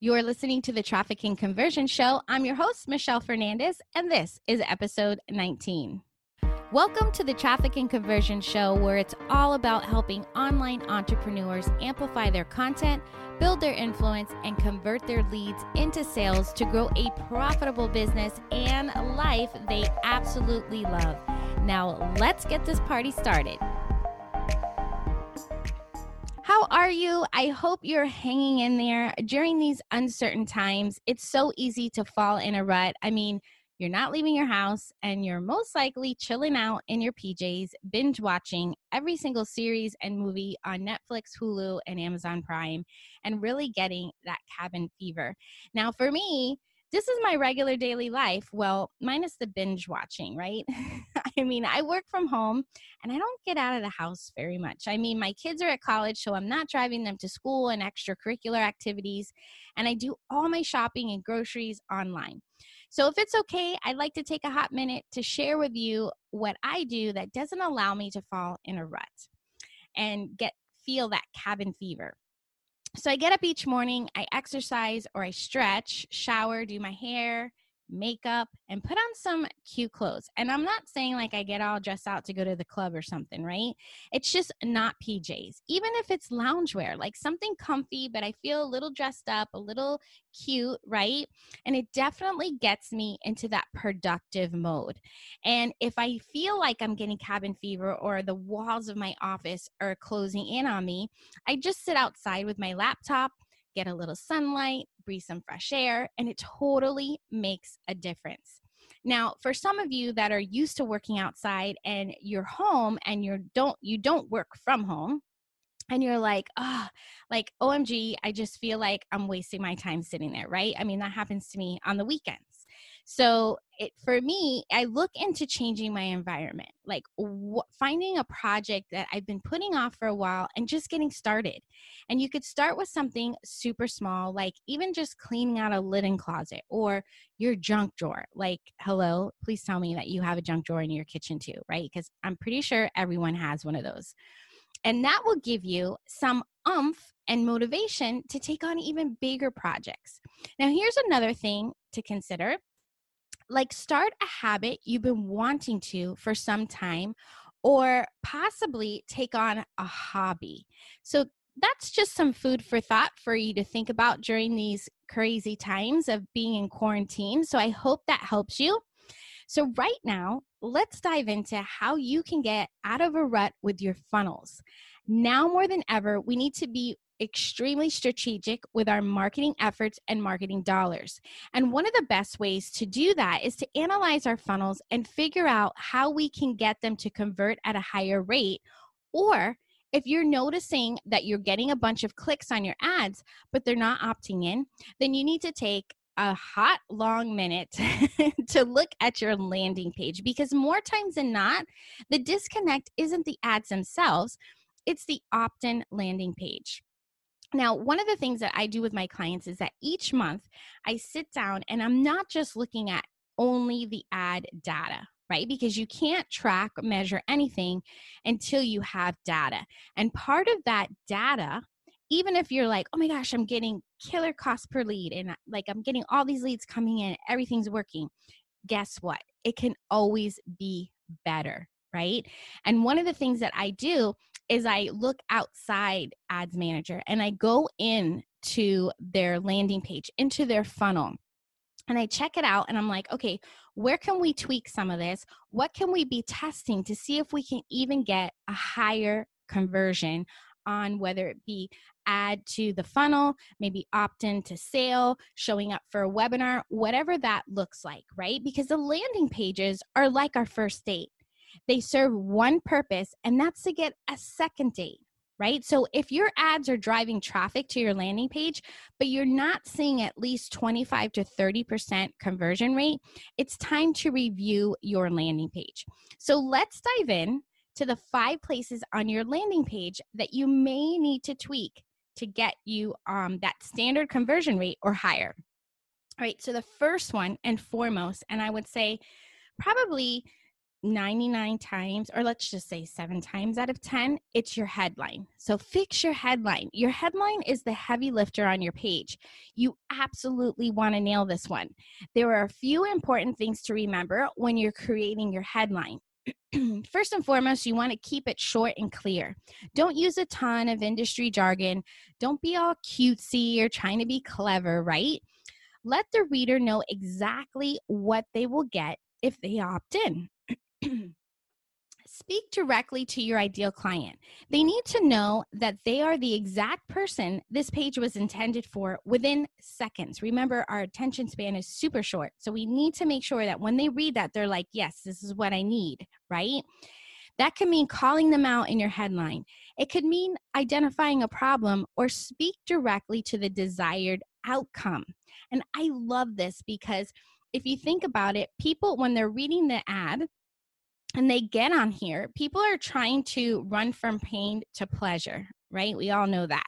You're listening to the Trafficking Conversion Show. I'm your host, Michelle Fernandez, and this is episode 19. Welcome to the Trafficking Conversion Show, where it's all about helping online entrepreneurs amplify their content, build their influence, and convert their leads into sales to grow a profitable business and life they absolutely love. Now, let's get this party started. How are you? I hope you're hanging in there during these uncertain times. It's so easy to fall in a rut. I mean, you're not leaving your house and you're most likely chilling out in your PJs, binge watching every single series and movie on Netflix, Hulu, and Amazon Prime, and really getting that cabin fever. Now, for me, this is my regular daily life. Well, minus the binge watching, right? I mean, I work from home and I don't get out of the house very much. I mean, my kids are at college, so I'm not driving them to school and extracurricular activities. And I do all my shopping and groceries online. So, if it's okay, I'd like to take a hot minute to share with you what I do that doesn't allow me to fall in a rut and get feel that cabin fever. So I get up each morning, I exercise or I stretch, shower, do my hair, makeup, and put on some cute clothes. And I'm not saying like I get all dressed out to go to the club or something, right? It's just not PJs. Even if it's loungewear, like something comfy, but I feel a little dressed up, a little cute, right? And it definitely gets me into that productive mode. And if I feel like I'm getting cabin fever or the walls of my office are closing in on me, I just sit outside with my laptop get a little sunlight, breathe some fresh air, and it totally makes a difference. Now, for some of you that are used to working outside and you're home and you don't you don't work from home, and you're like, oh, like OMG, I just feel like I'm wasting my time sitting there, right? I mean, that happens to me on the weekends. So it for me, I look into changing my environment, like wh- finding a project that I've been putting off for a while and just getting started. And you could start with something super small, like even just cleaning out a linen closet or your junk drawer. Like, hello, please tell me that you have a junk drawer in your kitchen too, right? Because I'm pretty sure everyone has one of those. And that will give you some umph and motivation to take on even bigger projects. Now, here's another thing to consider like start a habit you've been wanting to for some time or possibly take on a hobby. So that's just some food for thought for you to think about during these crazy times of being in quarantine. So I hope that helps you. So, right now, let's dive into how you can get out of a rut with your funnels. Now more than ever, we need to be extremely strategic with our marketing efforts and marketing dollars. And one of the best ways to do that is to analyze our funnels and figure out how we can get them to convert at a higher rate. Or if you're noticing that you're getting a bunch of clicks on your ads, but they're not opting in, then you need to take a hot long minute to look at your landing page because more times than not, the disconnect isn't the ads themselves, it's the opt in landing page. Now, one of the things that I do with my clients is that each month I sit down and I'm not just looking at only the ad data, right? Because you can't track, measure anything until you have data. And part of that data, even if you're like, oh my gosh, I'm getting killer cost per lead and like I'm getting all these leads coming in, everything's working, guess what? It can always be better, right? And one of the things that I do is I look outside ads manager and I go in to their landing page, into their funnel. And I check it out and I'm like, okay, where can we tweak some of this? What can we be testing to see if we can even get a higher conversion on whether it be add to the funnel, maybe opt in to sale, showing up for a webinar, whatever that looks like, right? Because the landing pages are like our first date. They serve one purpose, and that's to get a second date right? So if your ads are driving traffic to your landing page, but you're not seeing at least 25 to 30% conversion rate, it's time to review your landing page. So let's dive in to the five places on your landing page that you may need to tweak to get you um, that standard conversion rate or higher. All right, so the first one and foremost, and I would say probably 99 times, or let's just say seven times out of 10, it's your headline. So fix your headline. Your headline is the heavy lifter on your page. You absolutely want to nail this one. There are a few important things to remember when you're creating your headline. First and foremost, you want to keep it short and clear. Don't use a ton of industry jargon. Don't be all cutesy or trying to be clever, right? Let the reader know exactly what they will get if they opt in. Speak directly to your ideal client. They need to know that they are the exact person this page was intended for within seconds. Remember, our attention span is super short. So we need to make sure that when they read that, they're like, yes, this is what I need, right? That can mean calling them out in your headline. It could mean identifying a problem or speak directly to the desired outcome. And I love this because if you think about it, people, when they're reading the ad, and they get on here, people are trying to run from pain to pleasure, right? We all know that.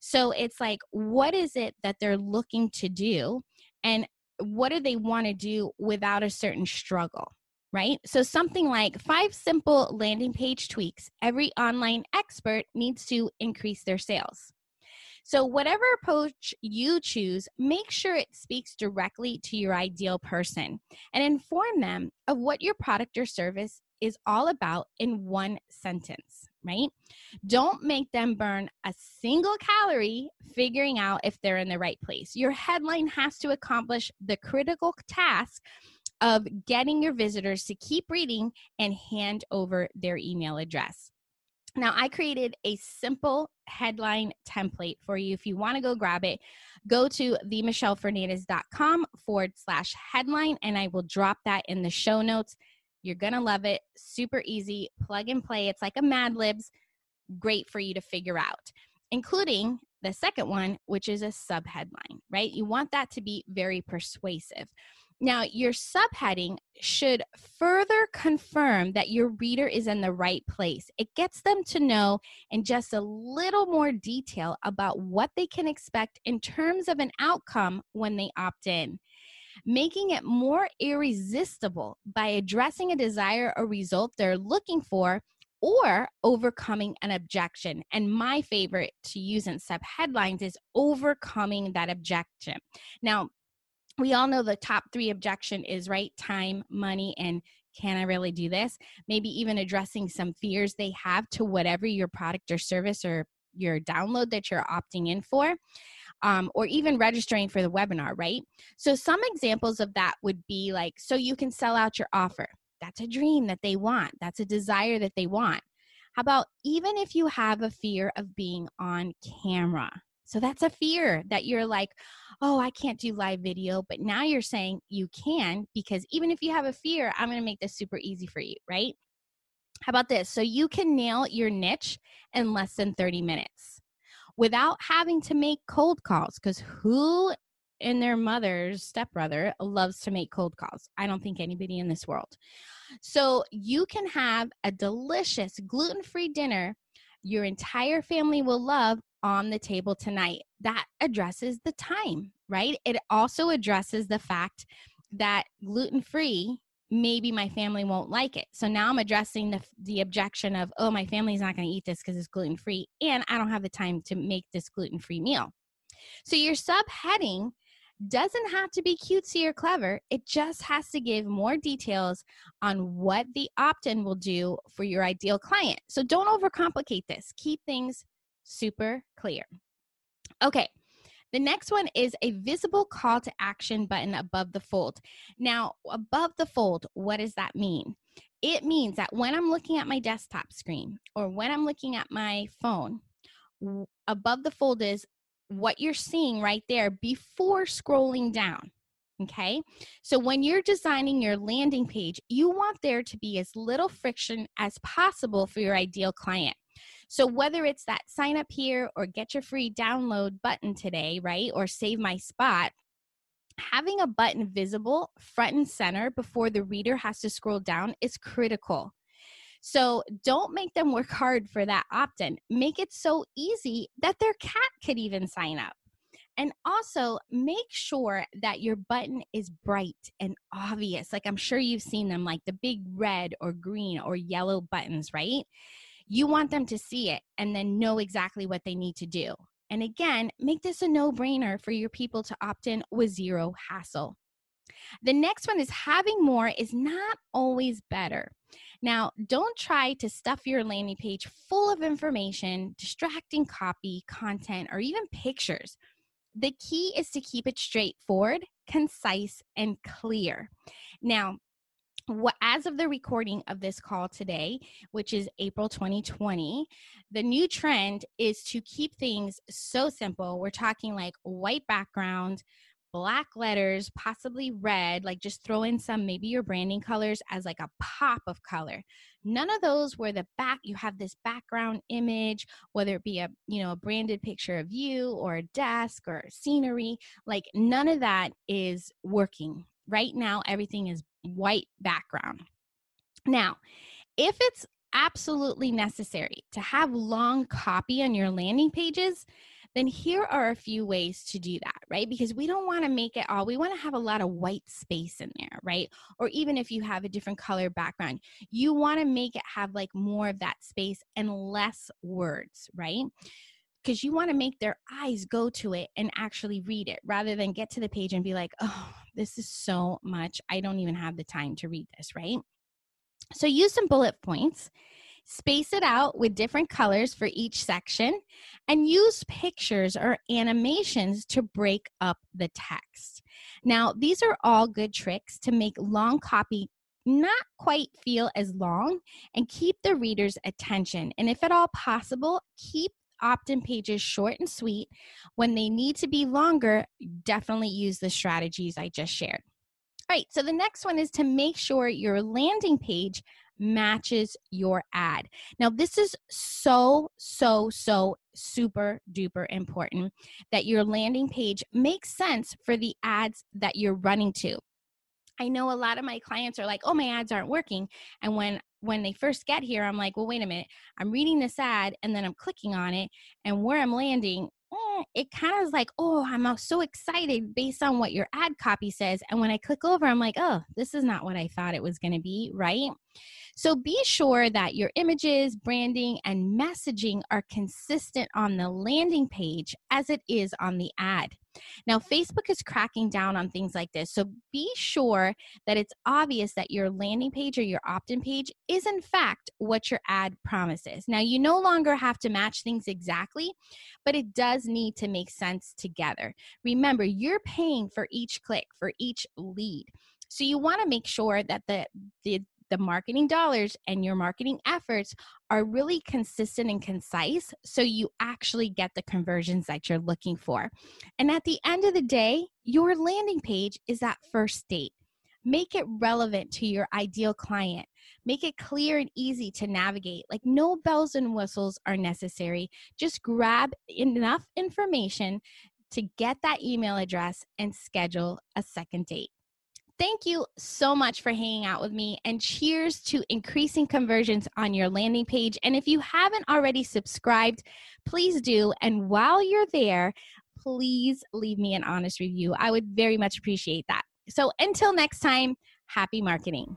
So it's like, what is it that they're looking to do? And what do they want to do without a certain struggle? Right? So, something like five simple landing page tweaks every online expert needs to increase their sales. So, whatever approach you choose, make sure it speaks directly to your ideal person and inform them of what your product or service is all about in one sentence, right? Don't make them burn a single calorie figuring out if they're in the right place. Your headline has to accomplish the critical task of getting your visitors to keep reading and hand over their email address. Now, I created a simple headline template for you. If you want to go grab it, go to themichellefernandez.com forward slash headline, and I will drop that in the show notes. You're going to love it. Super easy, plug and play. It's like a Mad Libs, great for you to figure out, including the second one, which is a subheadline, right? You want that to be very persuasive. Now, your subheading should further confirm that your reader is in the right place. It gets them to know in just a little more detail about what they can expect in terms of an outcome when they opt in making it more irresistible by addressing a desire or result they're looking for or overcoming an objection. And my favorite to use in sub headlines is overcoming that objection. Now, we all know the top three objection is right time, money, and can I really do this? Maybe even addressing some fears they have to whatever your product or service or your download that you're opting in for um, or even registering for the webinar, right? So, some examples of that would be like, so you can sell out your offer. That's a dream that they want, that's a desire that they want. How about even if you have a fear of being on camera? So, that's a fear that you're like, oh, I can't do live video, but now you're saying you can because even if you have a fear, I'm going to make this super easy for you, right? How about this? So you can nail your niche in less than 30 minutes without having to make cold calls because who in their mother's stepbrother loves to make cold calls? I don't think anybody in this world. So you can have a delicious gluten free dinner your entire family will love on the table tonight. That addresses the time, right? It also addresses the fact that gluten free maybe my family won't like it. So now I'm addressing the, the objection of, oh, my family's not going to eat this because it's gluten free, and I don't have the time to make this gluten free meal. So your subheading doesn't have to be cutesy or clever. It just has to give more details on what the opt in will do for your ideal client. So don't overcomplicate this. Keep things super clear. Okay, the next one is a visible call to action button above the fold. Now, above the fold, what does that mean? It means that when I'm looking at my desktop screen or when I'm looking at my phone, above the fold is what you're seeing right there before scrolling down. Okay. So when you're designing your landing page, you want there to be as little friction as possible for your ideal client. So whether it's that sign up here or get your free download button today, right? Or save my spot, having a button visible front and center before the reader has to scroll down is critical. So don't make them work hard for that opt in. Make it so easy that their cat could even sign up. And also make sure that your button is bright and obvious. Like I'm sure you've seen them, like the big red or green or yellow buttons, right? You want them to see it and then know exactly what they need to do. And again, make this a no brainer for your people to opt in with zero hassle. The next one is having more is not always better. Now, don't try to stuff your landing page full of information, distracting copy, content, or even pictures. The key is to keep it straightforward, concise, and clear. Now, as of the recording of this call today, which is April 2020, the new trend is to keep things so simple. We're talking like white background, black letters, possibly red, like just throw in some, maybe your branding colors as like a pop of color. None of those where the back, you have this background image, whether it be a, you know, a branded picture of you or a desk or scenery, like none of that is working. Right now, everything is white background. Now, if it's absolutely necessary to have long copy on your landing pages, then here are a few ways to do that, right? Because we don't want to make it all, we want to have a lot of white space in there, right? Or even if you have a different color background, you want to make it have like more of that space and less words, right? Because you want to make their eyes go to it and actually read it rather than get to the page and be like, oh, this is so much. I don't even have the time to read this, right? So use some bullet points Space it out with different colors for each section and use pictures or animations to break up the text. Now, these are all good tricks to make long copy not quite feel as long and keep the reader's attention. And if at all possible, keep opt in pages short and sweet. When they need to be longer, definitely use the strategies I just shared. All right, so the next one is to make sure your landing page matches your ad. Now, this is so, so, so super duper important that your landing page makes sense for the ads that you're running to. I know a lot of my clients are like, "Oh, my ads aren't working." And when when they first get here, I'm like, "Well, wait a minute. I'm reading this ad and then I'm clicking on it and where I'm landing, it kind of is like, oh, I'm so excited based on what your ad copy says. And when I click over, I'm like, oh, this is not what I thought it was going to be, right? So be sure that your images, branding, and messaging are consistent on the landing page as it is on the ad. Now, Facebook is cracking down on things like this. So be sure that it's obvious that your landing page or your opt in page is, in fact, what your ad promises. Now, you no longer have to match things exactly, but it does need to make sense together. Remember, you're paying for each click, for each lead. So you want to make sure that the, the the marketing dollars and your marketing efforts are really consistent and concise so you actually get the conversions that you're looking for. And at the end of the day, your landing page is that first date. Make it relevant to your ideal client. Make it clear and easy to navigate. Like, no bells and whistles are necessary. Just grab enough information to get that email address and schedule a second date. Thank you so much for hanging out with me and cheers to increasing conversions on your landing page. And if you haven't already subscribed, please do. And while you're there, please leave me an honest review. I would very much appreciate that. So until next time, happy marketing.